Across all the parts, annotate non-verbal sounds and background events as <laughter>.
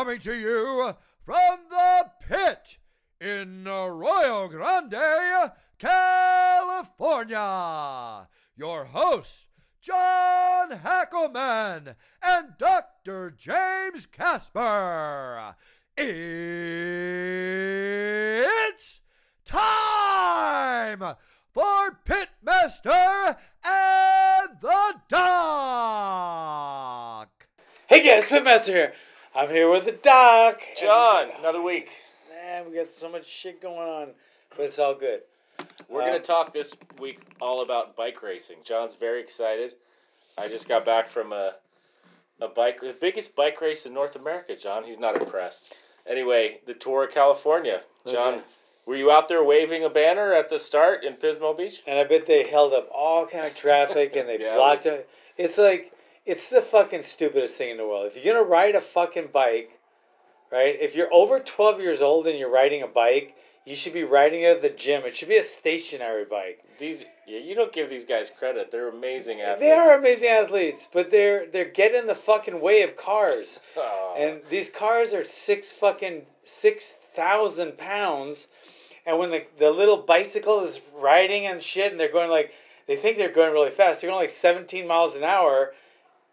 coming to you from the pit in Arroyo Grande, California. Your hosts, John Hackleman and Dr. James Casper. It's time for Pitmaster and the Doc. Hey guys, Pitmaster here. I'm here with the doc. and- John, another week. Man, we got so much shit going on, but it's all good. We're Um, going to talk this week all about bike racing. John's very excited. I just got back from a a bike the biggest bike race in North America, John. He's not impressed. Anyway, the Tour of California. John, were you out there waving a banner at the start in Pismo Beach? And I bet they held up all kind of traffic and they <laughs> Yeah, blocked it. It's like it's the fucking stupidest thing in the world. If you're gonna ride a fucking bike, right? If you're over 12 years old and you're riding a bike, you should be riding it at the gym. It should be a stationary bike. These yeah, you don't give these guys credit. They're amazing athletes. They are amazing athletes, but they're they're getting the fucking way of cars. <laughs> Oh. And these cars are six fucking six thousand pounds, and when the the little bicycle is riding and shit, and they're going like they think they're going really fast. They're going like seventeen miles an hour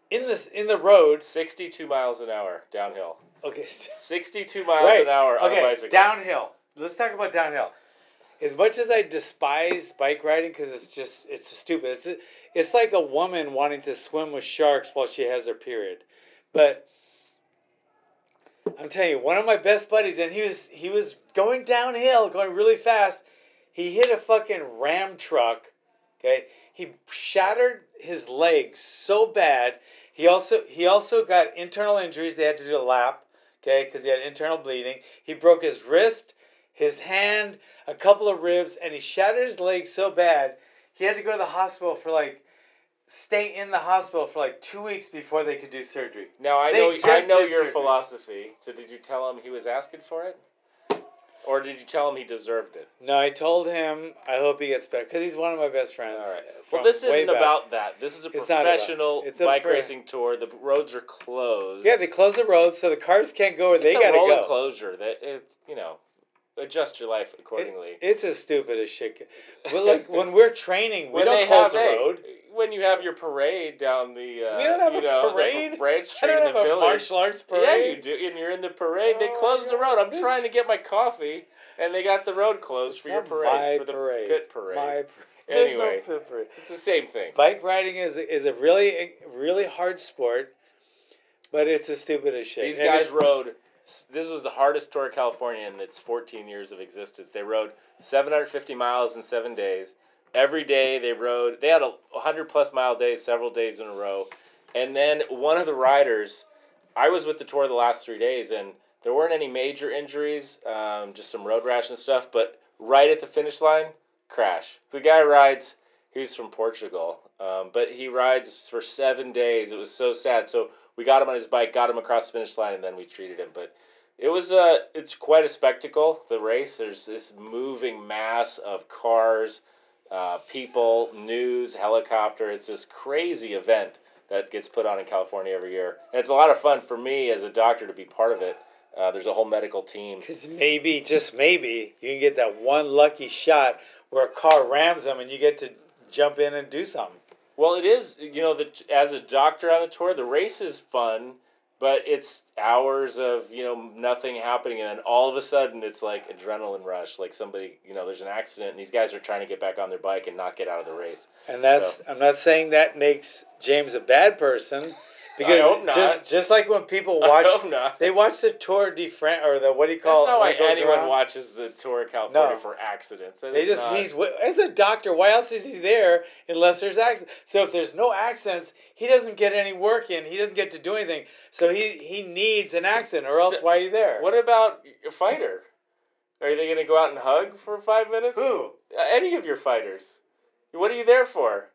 in this in the road. 62 miles an hour downhill. Okay, 62 miles right. an hour on okay, a bicycle. downhill. Let's talk about downhill. As much as I despise bike riding because it's just it's stupid. It's it's like a woman wanting to swim with sharks while she has her period. But I'm telling you, one of my best buddies, and he was he was going downhill, going really fast. He hit a fucking ram truck. Okay, he shattered his legs so bad. He also he also got internal injuries. They had to do a lap. Okay, because he had internal bleeding. He broke his wrist, his hand, a couple of ribs, and he shattered his leg so bad he had to go to the hospital for like stay in the hospital for like two weeks before they could do surgery. Now I They know I know your surgery. philosophy. So did you tell him he was asking for it, or did you tell him he deserved it? No, I told him I hope he gets better because he's one of my best friends. All right. Well, this isn't back. about that. This is a It's professional it's a bike for- racing tour. The roads are closed. Yeah, they close the roads so the cars can't go where they it's a gotta go. closure. That it's you know, adjust your life accordingly. It- it's as stupid as shit. But like when we're training, we when don't close the road. When you have your parade down the uh, We don't have you a know, the parade. branch I street don't in have the a village. martial arts parade. Yeah, you do. And you're in the parade. They Oh close my the road. I'm trying to get my coffee, and they got the road closed for your parade for the parade. pit parade. My parade. There's no pit parade. It's the same thing. Bike riding is is a really really hard sport, but it's as stupid as shit. These And guys rode. This was the hardest tour of California in its 14 years of existence. They rode 750 miles in seven days. Every day they rode. They had a 100 plus mile days, several days in a row. And then one of the riders, I was with the tour the last three days, and there weren't any major injuries, um, just some road rash and stuff. But right at the finish line, crash. The guy rides. He's from Portugal, um, but he rides for seven days. It was so sad. So we got him on his bike, got him across the finish line, and then we treated him. But it was a, it's quite a spectacle. The race. There's this moving mass of cars, uh, people, news, helicopter. It's this crazy event that gets put on in California every year, and it's a lot of fun for me as a doctor to be part of it. Uh, there's a whole medical team. Because maybe, just maybe, you can get that one lucky shot where a car rams them and you get to jump in and do something. Well, it is. You know, the, as a doctor on the tour, the race is fun, but it's hours of you know nothing happening, and then all of a sudden it's like adrenaline rush. Like somebody, you know, there's an accident, and these guys are trying to get back on their bike and not get out of the race. And that's, I'm not saying that makes James a bad person. Because hope not. just just like when people <laughs> watch, they watch the Tour de France or the what do you call That's it? not why anyone around? watches the tour of California No. for accidents. That They just not- he's as a doctor. Why else is he there unless there's accidents? So if there's no accidents, he doesn't get any work in. He doesn't get to do anything. So he he needs an accident, or else So- why are you there? What about a fighter? Are they going to go out and hug for five minutes? Who? Uh, Any of your fighters. What are you there for?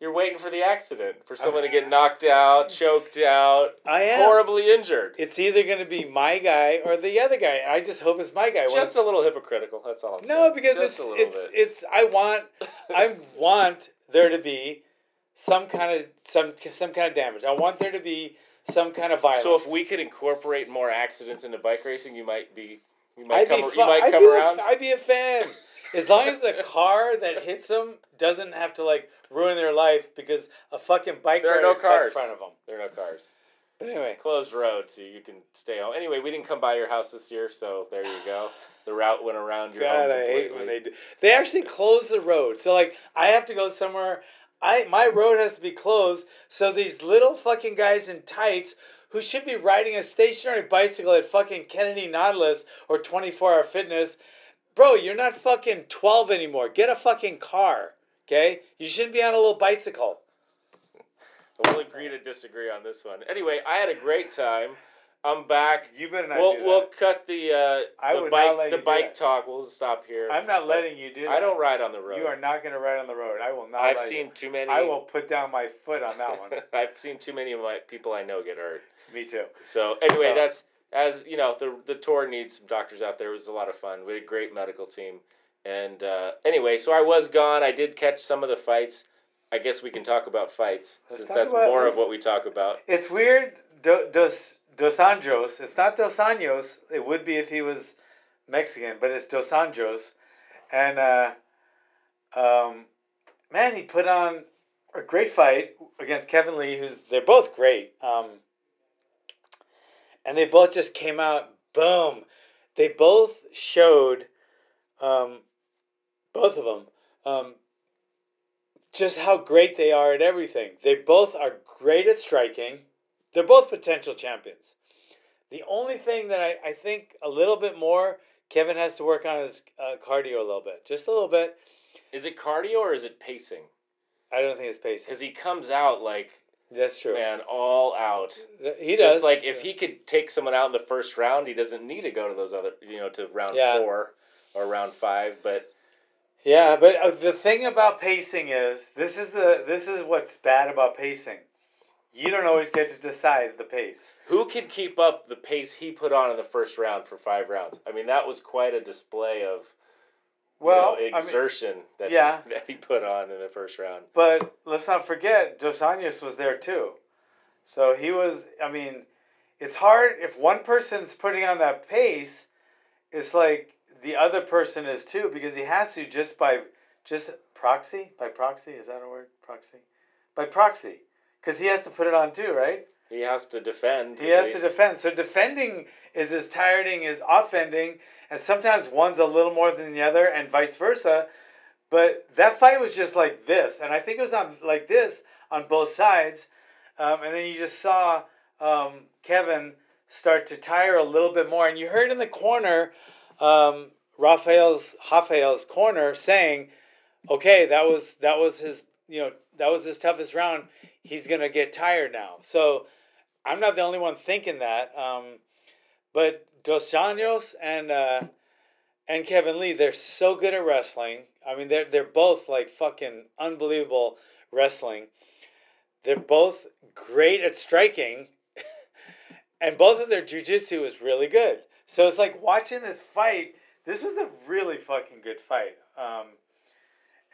You're waiting for the accident, for someone to get knocked out, <laughs> choked out, I am. horribly injured. It's either going to be my guy or the other guy. I just hope it's my guy. Just a little hypocritical. That's all I'm saying. No, because Just it's a little it's bit. it's. I want I <laughs> want there to be some kind of some some kind of damage. I want there to be some kind of violence. So if we could incorporate more accidents into bike racing, you might be you might I'd come be you fu- might I'd come be a- around. I'd be a fan. As long as the car that hits them doesn't have to like ruin their life because a fucking bike There are rider no cars. in front of them. there are no cars. But anyway, a closed road, so you can stay home. Anyway, we didn't come by your house this year, so there you go. The route went around your God, home I completely. hate when they do. They actually close the road. So like, I have to go somewhere. I my road has to be closed. So these little fucking guys in tights who should be riding a stationary bicycle at fucking Kennedy Nautilus or Twenty Four Hour Fitness, bro, you're not fucking twelve anymore. Get a fucking car. Okay, you shouldn't be on a little bicycle. We'll agree to disagree on this one. Anyway, I had a great time. I'm back. You better not We'll do we'll that. cut the uh, I the would bike not let the you do bike that. talk. We'll stop here. I'm not letting you do that. I don't ride on the road. You are not going to ride on the road. I will not. I've let seen You. too many. I will put down my foot on that one. <laughs> I've seen too many of my people I know get hurt. Me too. So anyway, So- that's as you know, the the tour needs some doctors out there. It was a lot of fun. We had a great medical team, and uh, anyway, so I was gone. I did catch some of the fights. I guess we can talk about fights Let's since that's about- more of what we talk about. It's weird. Do, dos Dos Anjos. It's not Dos Años. It would be if he was Mexican, but it's Dos Anjos. And uh, um, man, he put on a great fight against Kevin Lee, who's they're both great. Um, and they both just came out boom. They both showed, um, both of them, um, just how great they are at everything. They both are great at striking. They're both potential champions. The only thing that I, I think a little bit more, Kevin has to work on his uh, cardio a little bit, just a little bit. Is it cardio or is it pacing? I don't think it's pacing. Because he comes out like That's true. man, all out. He does. Just like if he could take someone out in the first round, he doesn't need to go to those other, you know, to round Yeah. four or round five. But Yeah, but uh, the thing about pacing is this is the this is what's bad about pacing. You don't always get to decide the pace. who can keep up the pace he put on in the first round for five rounds? I mean, that was quite a display of you Well, know, I mean, exertion that yeah. he, <laughs> that he put on in the first round. but let's not forget Dos Anjos was there too. So he was. I mean, it's hard if one person's putting on that pace. It's like the other person is too because he has to just by just proxy by proxy is that a word proxy by proxy because he has to put it on too right. He has to defend. He has to defend. So defending is as tiring as offending, and sometimes one's a little more than the other, and vice versa. But that fight was just like this, and I think it was on like this on both sides. Um, and then you just saw um, Kevin start to tire a little bit more, and you heard in the corner, um, Rafael's Rafael's corner saying, "Okay, that was that was his you know that was his toughest round. He's gonna get tired now." So I'm not the only one thinking that. Um, but Dos Anjos and uh, and Kevin Lee, they're so good at wrestling. I mean, they're they're both like fucking unbelievable wrestling. They're both great at striking, <laughs> and both of their jujitsu is really good. So it's like watching this fight. This was a really fucking good fight. Um,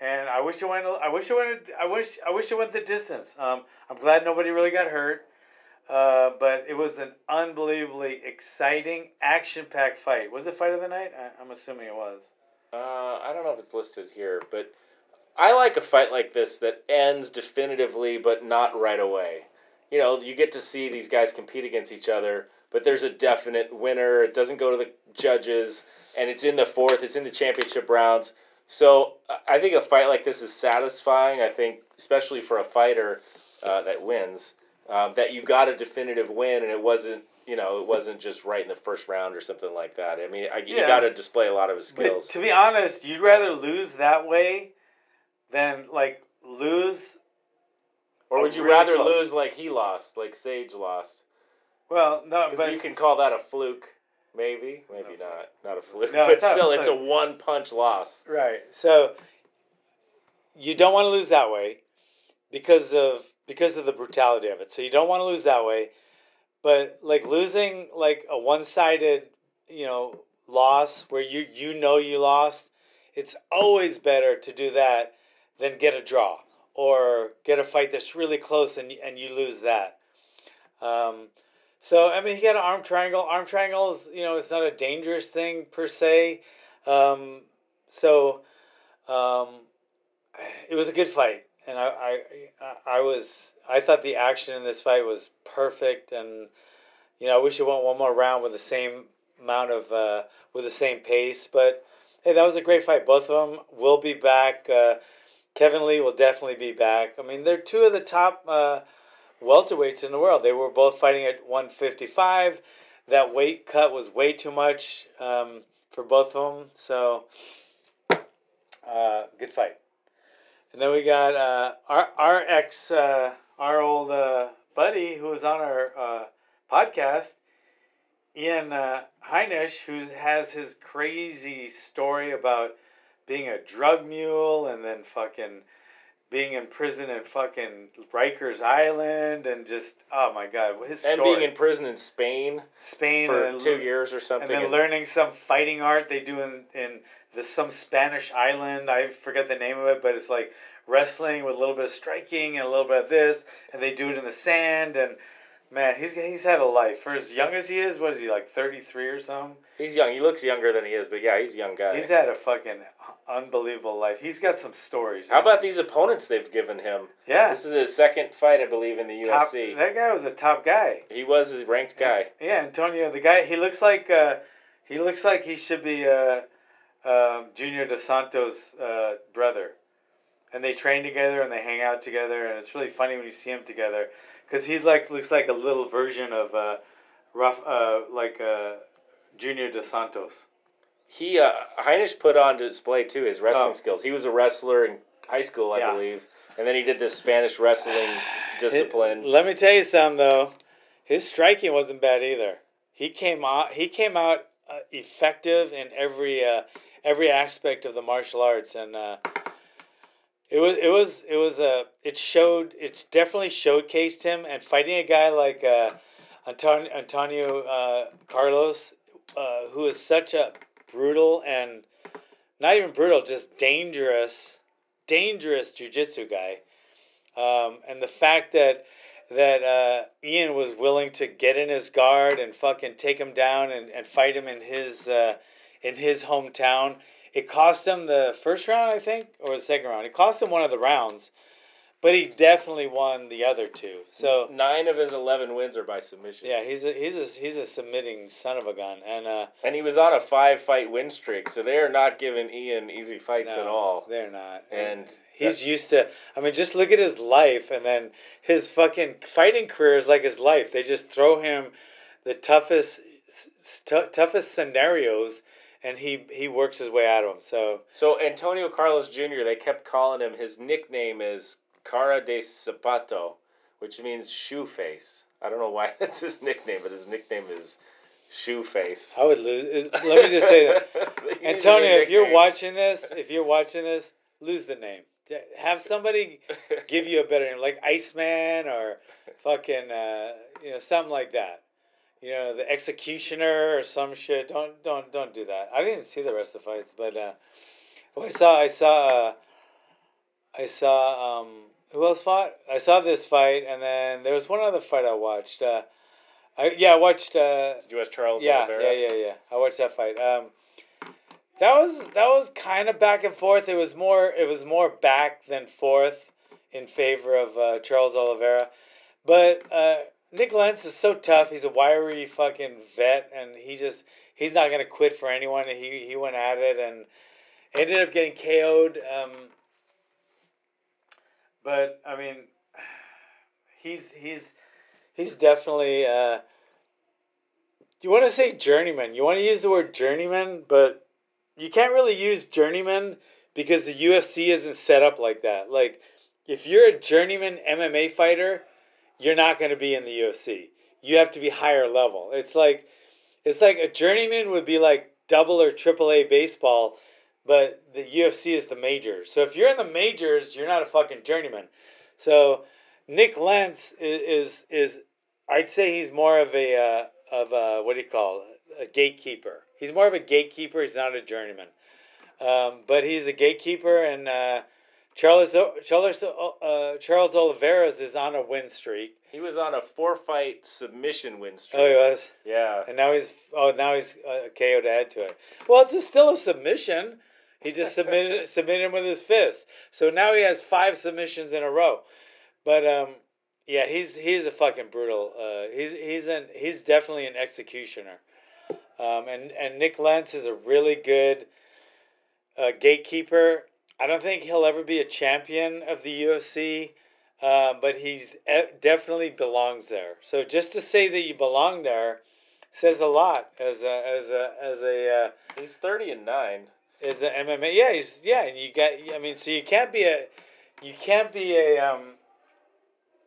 and I wish it went. I wish it went. I wish. I wish it went the distance. Um, I'm glad nobody really got hurt. Uh, but it was an unbelievably exciting, action-packed fight. Was it fight of the night? I, I'm assuming it was. Uh, I don't know if it's listed here, but I like a fight like this that ends definitively, but not right away. You know, you get to see these guys compete against each other, but there's a definite winner. It doesn't go to the judges, and it's in the fourth. It's in the championship rounds. So I think a fight like this is satisfying. I think, especially for a fighter uh, that wins, um, that you got a definitive win, and it wasn't. You know, it wasn't just right in the first round or something like that. I mean, I, you Yeah. got to display a lot of his But skills. to be honest, you'd rather lose that way than like lose. Or would you really rather close. lose like he lost, like Sage lost? Well, no, Because but you can call that a fluke, maybe, maybe not not, not a fluke. No, but it's still, it's a one punch loss. Right. So you don't want to lose that way because of because of the brutality of it. So you don't want to lose that way. But like losing like a one-sided, you know, loss where you you know you lost, it's always better to do that than get a draw or get a fight that's really close and and you lose that. Um, so I mean, he had an arm triangle. Arm triangles, you know, it's not a dangerous thing per se. Um, so um, it was a good fight, and I, I I was I thought the action in this fight was perfect, and you know I wish it went one more round with the same amount of uh, with the same pace, but hey, that was a great fight. Both of them will be back. Uh, Kevin Lee will definitely be back. I mean, they're two of the top uh, welterweights in the world. They were both fighting at 155. That weight cut was way too much um, for both of them. So, uh, good fight. And then we got uh, our, our ex, uh, our old uh, buddy who was on our uh, podcast, Ian uh, Heinisch, who has his crazy story about being a drug mule and then fucking being in prison in fucking Rikers Island and just oh my god, his story. And being in prison in Spain Spain for and two years or something. and then and- learning some fighting art they do in in the some Spanish island. I forget the name of it, but it's like wrestling with a little bit of striking and a little bit of this, and they do it in the sand. And man, he's he's had a life for as young as he is. What is he like thirty three or something? He's young. He looks younger than he is, but yeah, he's a young guy. He's had a fucking unbelievable life. He's got some stories. How about these opponents they've given him? yeah? This is his second fight, I believe, in the Top, UFC. that guy was a top guy. He was a ranked guy. Yeah, Antonio, the guy, he looks like uh, he looks like he should be uh, um, Junior dos Santos' uh, brother, and they train together and they hang out together, and it's really funny when you see them together, because he's like looks like a little version of uh, rough uh, like uh, Junior DeSantos. Santos. He uh, Heinisch put on display too his wrestling Oh. skills. He was a wrestler in high school, I Yeah. believe, and then he did this Spanish <sighs> wrestling discipline. Let me tell you something though, his striking wasn't bad either. He came out. He came out uh, effective in every uh, every aspect of the martial arts, and uh, it was it was it was a it showed it definitely showcased him. And fighting a guy like uh, Anton, Antonio uh, Carlos, uh, who is such a brutal and not even brutal, just dangerous, dangerous jujitsu guy. Um, and the fact that that uh, Ian was willing to get in his guard and fucking take him down and, and fight him in his uh, in his hometown. It cost him the first round, I think, or the second round. It cost him one of the rounds, but he definitely won the other two. So Nine of his eleven wins are by submission. yeah, he's a he's a he's a submitting son of a gun, and uh, And he was on a five fight win streak, so they are not giving Ian easy fights no, at all. They're not, And he's used to. I mean, just look at his life, and then his fucking fighting career is like his life. They just throw him the toughest, t- toughest scenarios, and he he works his way out of them. So So Antonio Carlos Jr. They kept calling him. His nickname is Cara de Zapato, which means shoe face. I don't know why <laughs> that's his nickname, but his nickname is Shoe Face. I would lose. Let me just say that, He needs a Antonio, if you're watching this, if you're watching this, lose the name. Have somebody give you a better name, like Iceman or fucking, uh, you know, something like that. You know, the executioner or some shit. Don't don't don't do that. I didn't even see the rest of the fights, but uh, well, I saw I saw uh, I saw um, who else fought? I saw this fight, and then there was one other fight I watched. Uh, I yeah, I watched. Uh, Did you watch Charles yeah, Oliveira? yeah, yeah, yeah. I watched that fight. Um, that was that was kind of back and forth. It was more it was more back than forth in favor of uh, Charles Oliveira, but uh, Nik Lentz is so tough. He's a wiry fucking vet, and he just he's not gonna quit for anyone. And he he went at it and ended up getting KO'd. Um, but I mean, he's he's he's definitely. Uh, you want to say journeyman. You want to use the word journeyman, but you can't really use journeyman because the UFC isn't set up like that. Like, if you're a journeyman MMA fighter, you're not going to be in the UFC. You have to be higher level. It's like, it's like a journeyman would be like double or triple A baseball, but the UFC is the majors. So if you're in the majors, you're not a fucking journeyman. So Nik Lentz is is, is I'd say he's more of a uh, of a, what do you call it? a gatekeeper. He's more of a gatekeeper. He's not a journeyman, um, but he's a gatekeeper. And uh, Charles Charles uh, Charles Oliveira's is on a win streak. He was on a four fight submission win streak. Oh, he was, Yeah. and now he's oh now he's uh, KO to add to it. Well, it's still a submission. He just submitted <laughs> submitted him with his fist. So now he has five submissions in a row. But um, yeah, he's he's a fucking brutal. Uh, he's he's an he's definitely an executioner. Um, and and Nik Lentz is a really good uh, gatekeeper. I don't think he'll ever be a champion of the UFC, uh, but he's definitely belongs there. So just to say that you belong there says a lot as a as a as a uh, He's 30 and 9. As a MMA. Yeah, he's yeah, and you got. I mean, so you can't be a you can't be a um,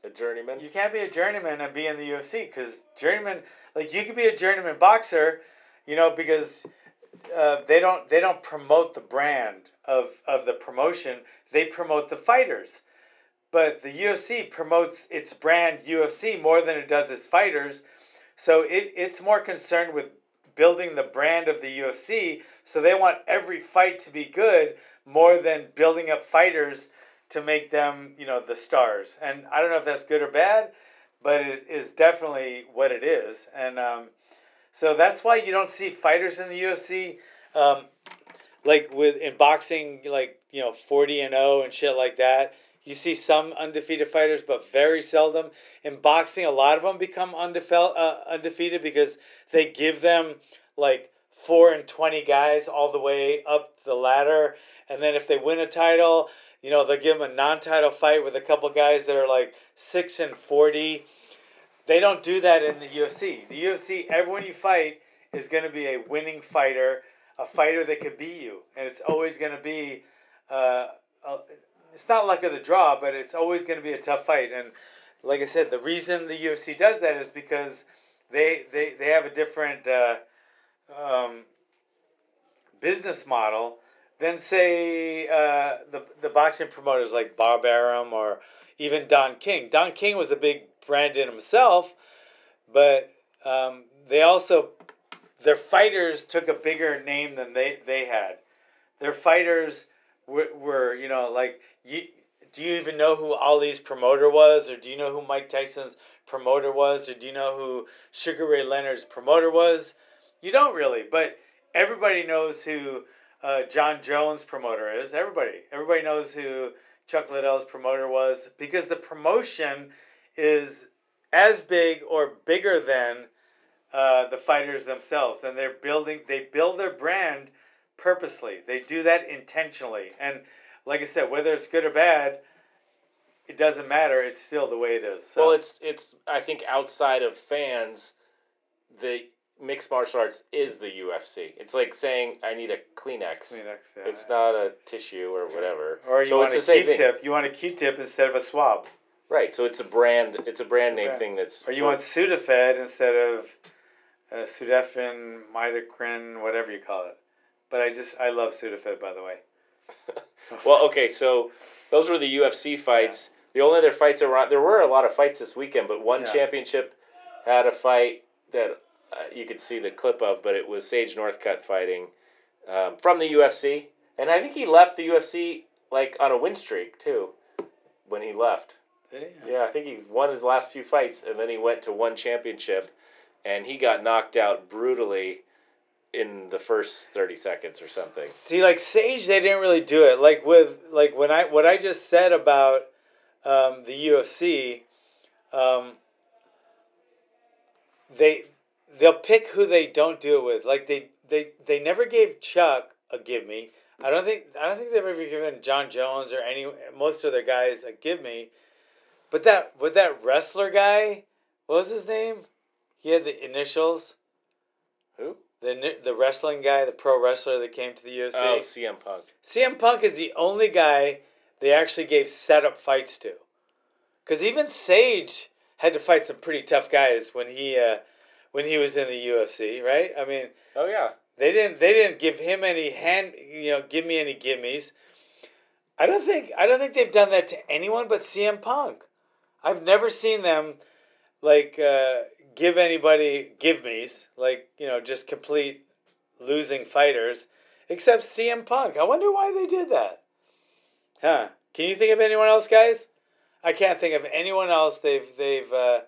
A journeyman. you can't be a journeyman and be in the UFC because journeyman like you could be a journeyman boxer, you know, because uh, they don't they don't promote the brand of of the promotion. They promote the fighters, but the UFC promotes its brand UFC more than it does its fighters. So it it's more concerned with building the brand of the UFC. So they want every fight to be good more than building up fighters to make them, you know, the stars. And I don't know if that's good or bad, but it is definitely what it is. And um, so that's why you don't see fighters in the UFC, um, like with in boxing, like you know, forty and zero and shit like that. You see some undefeated fighters, but very seldom. In boxing, a lot of them become undefeated, uh, undefeated because they give them like four and twenty guys all the way up the ladder, and then if they win a title, you know, they'll give them a non-title fight with a couple guys that are like six and forty. They don't do that in the UFC. The UFC, everyone you fight is going to be a winning fighter, a fighter that could beat you, and it's always going to be. Uh, it's not luck of the draw, but it's always going to be a tough fight. And like I said, the reason the UFC does that is because they they, they have a different uh, um, business model than say uh, the the boxing promoters like Bob Arum or even Don King. Don King was a big brand in himself, but um, they also their fighters took a bigger name than they they had. Their fighters were, you know like you. Do you even know who Ali's promoter was, or do you know who Mike Tyson's promoter was, or do you know who Sugar Ray Leonard's promoter was? You don't really, but everybody knows who uh, Jon Jones' promoter is. Everybody, everybody knows who Chuck Liddell's promoter was because the promotion is as big or bigger than uh, the fighters themselves, and they're building. They build their brand purposely. They do that intentionally, and like I said, whether it's good or bad, it doesn't matter. It's still the way it is. So. Well, it's it's I think outside of fans, the mixed martial arts is the UFC. It's like saying I need a Kleenex. Kleenex, yeah. It's not a tissue or whatever. Or you so want it's a the same thing. Q-tip. You want a Q-tip instead of a swab. Right. So it's a brand. It's a brand name brand. thing. That's Or you want Sudafed instead of uh, Sudafed, Mitocrin, whatever you call it. But I just I love Sudafed by the way. <laughs> Well, okay, so those were the UFC fights. The only other fights that were on, there were a lot of fights this weekend, but one Yeah. championship had a fight that uh, you could see the clip of, but it was Sage Northcutt fighting um, from the UFC, and I think he left the UFC like on a win streak too when he left. Yeah, I think he won his last few fights, and then he went to one championship, and he got knocked out brutally in the first thirty seconds or something. See, like Sage, they didn't really do it. Like with like when I what I just said about um, the UFC, um, they they'll pick who they don't do it with. Like they they they never gave Chuck a give me. I don't think I don't think they've ever given Jon Jones or any most of their guys a give me. But that with that wrestler guy, what was his name? He had the initials. The the wrestling guy, the pro wrestler that came to the UFC. Oh, CM Punk. CM Punk is the only guy they actually gave setup fights to. Because even Sage had to fight some pretty tough guys when he uh, when he was in the UFC, right? I mean, Oh yeah. they didn't they didn't give him any hand, you know, give me any gimmies. I don't think I don't think they've done that to anyone but CM Punk. I've never seen them like uh, give anybody give me's like you know just complete losing fighters except CM Punk. I wonder why they did that. Huh? Can you think of anyone else, guys? I can't think of anyone else. They've they've. Uh,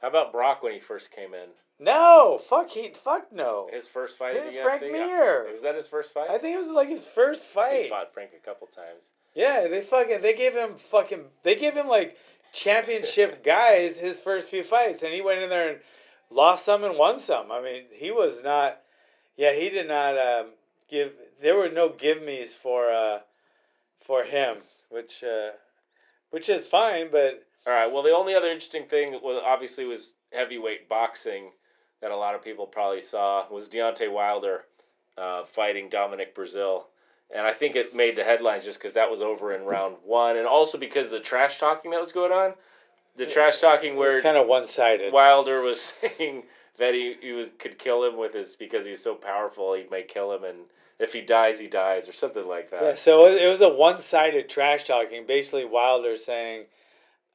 How about Brock when he first came in? no, fuck he, fuck no. His first fight in Frank UFC. Mir. Was that his first fight? I think it was like his first fight. he fought Frank a couple times. Yeah, they fucking they gave him fucking they gave him like championship guys his first few fights, and he went in there and lost some and won some. I mean, he was not. Yeah, he did not um, give. There were no give me's for uh, for him, which uh, which is fine, but All right. Well, the only other interesting thing was obviously was heavyweight boxing that a lot of people probably saw was Deontay Wilder uh, fighting Dominic Breazeale, and I think it made the headlines just because that was over in round one, and also because the trash talking that was going on. The trash talking it's where kind of one sided. Wilder was <laughs> saying that he, he was could kill him with his because he's so powerful he may kill him and if he dies he dies or something like that. Yeah, so it was- it was a one-sided trash talking. Basically, Wilder saying,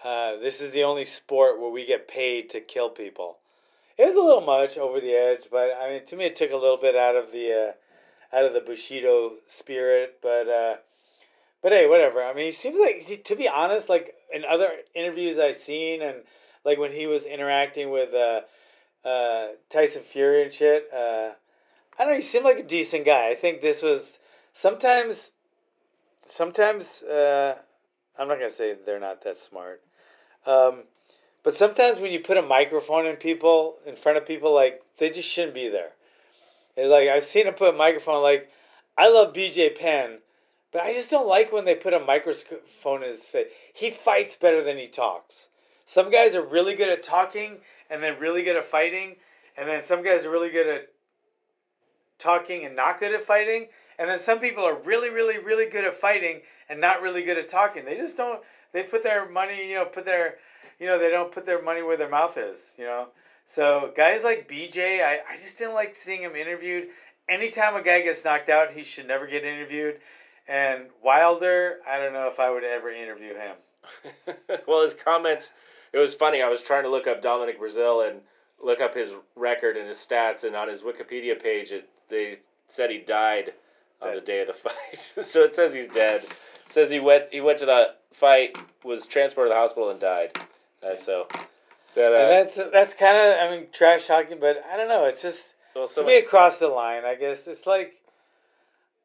uh, "This is the only sport where we get paid to kill people." It was a little much over the edge, but I mean, to me, it took a little bit out of the uh, out of the Bushido spirit. But uh, but hey, whatever. I mean, he seems like to be honest, like in other interviews I've seen, and like when he was interacting with uh, uh, Tyson Fury and shit. Uh, I don't know. He seemed like a decent guy. I think this was sometimes sometimes uh, I'm not gonna say they're not that smart, um, but sometimes when you put a microphone in people in front of people, like they just shouldn't be there. It's like I've seen him put a microphone. Like I love BJ Penn, but I just don't like when they put a microphone in his face. He fights better than he talks. Some guys are really good at talking and then really good at fighting, and then some guys are really good at talking and not good at fighting. And then some people are really, really, really good at fighting and not really good at talking. They just don't. They put their money, you know, put their, you know, they don't put their money where their mouth is, you know. So guys like BJ, I, I just didn't like seeing him interviewed. Anytime a guy gets knocked out, he should never get interviewed. And Wilder, I don't know if I would ever interview him. <laughs> well, his comments. It was funny. I was trying to look up Dominic Breazeale and look up his record and his stats, and on his Wikipedia page, it they said he died on the day of the <laughs> fight. <laughs> so it says he's dead. It says he went he went to the fight, was transported to the hospital, and died. Uh, so that And uh, that's that's kind of I mean trash talking, but I don't know. It's just well, to someone, me it crossed the line. I guess it's like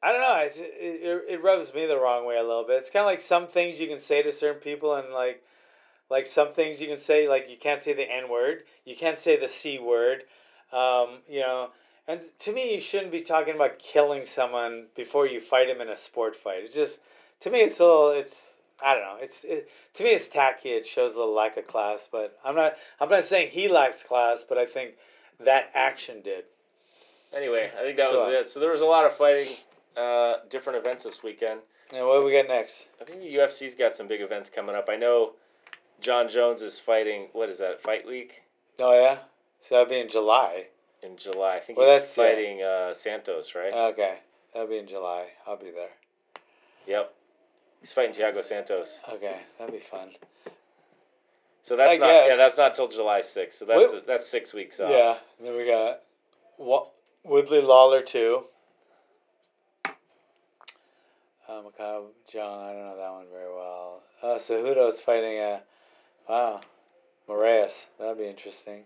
I don't know. It's, it, it it rubs me the wrong way a little bit. It's kind of like some things you can say to certain people, and like like some things you can say like you can't say the n word, you can't say the c word, um, you know. And to me, you shouldn't be talking about killing someone before you fight him in a sport fight. It just to me, it's a little. It's I don't know. It's it, to me, it's tacky. It shows a little lack of class. But I'm not. I'm not saying he lacks class, but I think that action did. anyway, I think that so, was it. So there was a lot of fighting, uh, different events this weekend. And what do we got next? I think the UFC's got some big events coming up. I know Jon Jones is fighting. What is that? Fight Week Oh yeah, so that'll be in July. in July. I think Well, he's that's- yeah. fighting uh, Santos, right? Okay, that'll be in July. I'll be there. yep. He's fighting Thiago Santos. Okay, that'll be fun. So that's I not. Yeah, that's not till July sixth. So that's that's six weeks off. Yeah. And then we got Wa- Woodley Lawler too. Uh, Macabre John, I don't know that one very well. Uh, Cejudo's fighting uh, wow, Moraes. That'd be interesting.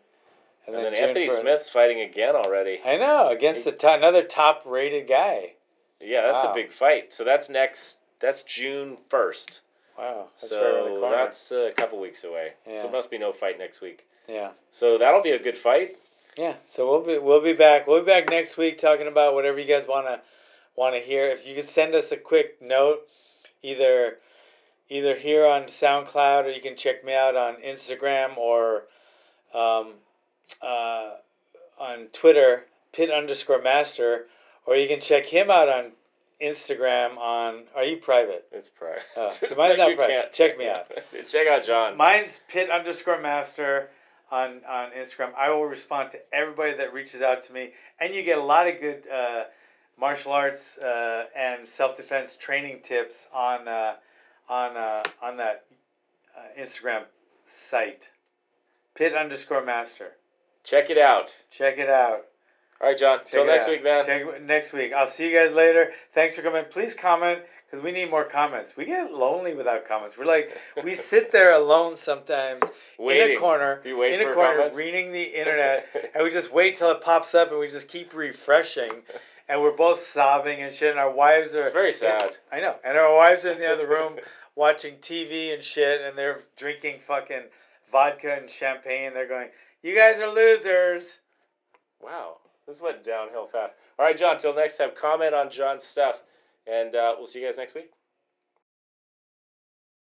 And, then, June Anthony fir- Smith's fighting again already. I know against the to- another top rated guy. Yeah, that's Wow. a big fight. So that's next. That's June first. Wow, that's so right around the corner. that's a couple weeks away. Yeah. So it must be no fight next week. yeah. So that'll be a good fight. Yeah, so we'll be we'll be back. We'll be back next week talking about whatever you guys wanna wanna hear. If you could send us a quick note, either either here on SoundCloud or you can check me out on Instagram or um, uh, on Twitter, pit underscore master, or you can check him out on Instagram on are you private? It's private. Oh, so <laughs> mine's not private. Check me out. <laughs> Check out John. Mine's pit underscore master on on Instagram. I will respond to everybody that reaches out to me, and you get a lot of good uh, martial arts uh, and self defense training tips on uh, on uh, on that uh, Instagram site. Pit underscore master. Check it out. Check it out. All right, John. Till next out. week, man. Check next week. I'll see you guys later. Thanks for coming. Please comment because we need more comments. We get lonely without comments. We're like we <laughs> sit there alone sometimes in a corner, Do you wait in a corner, comments? reading the internet, <laughs> and we just wait till it pops up, and we just keep refreshing. And we're both sobbing and shit, and our wives are. It's very sad. I know, and our wives are in the other room <laughs> watching TV and shit, and they're drinking fucking vodka and champagne. They're going, "You guys are losers." Wow, this went downhill fast. All right, John. Till next time, comment on John's stuff, and uh, we'll see you guys next week.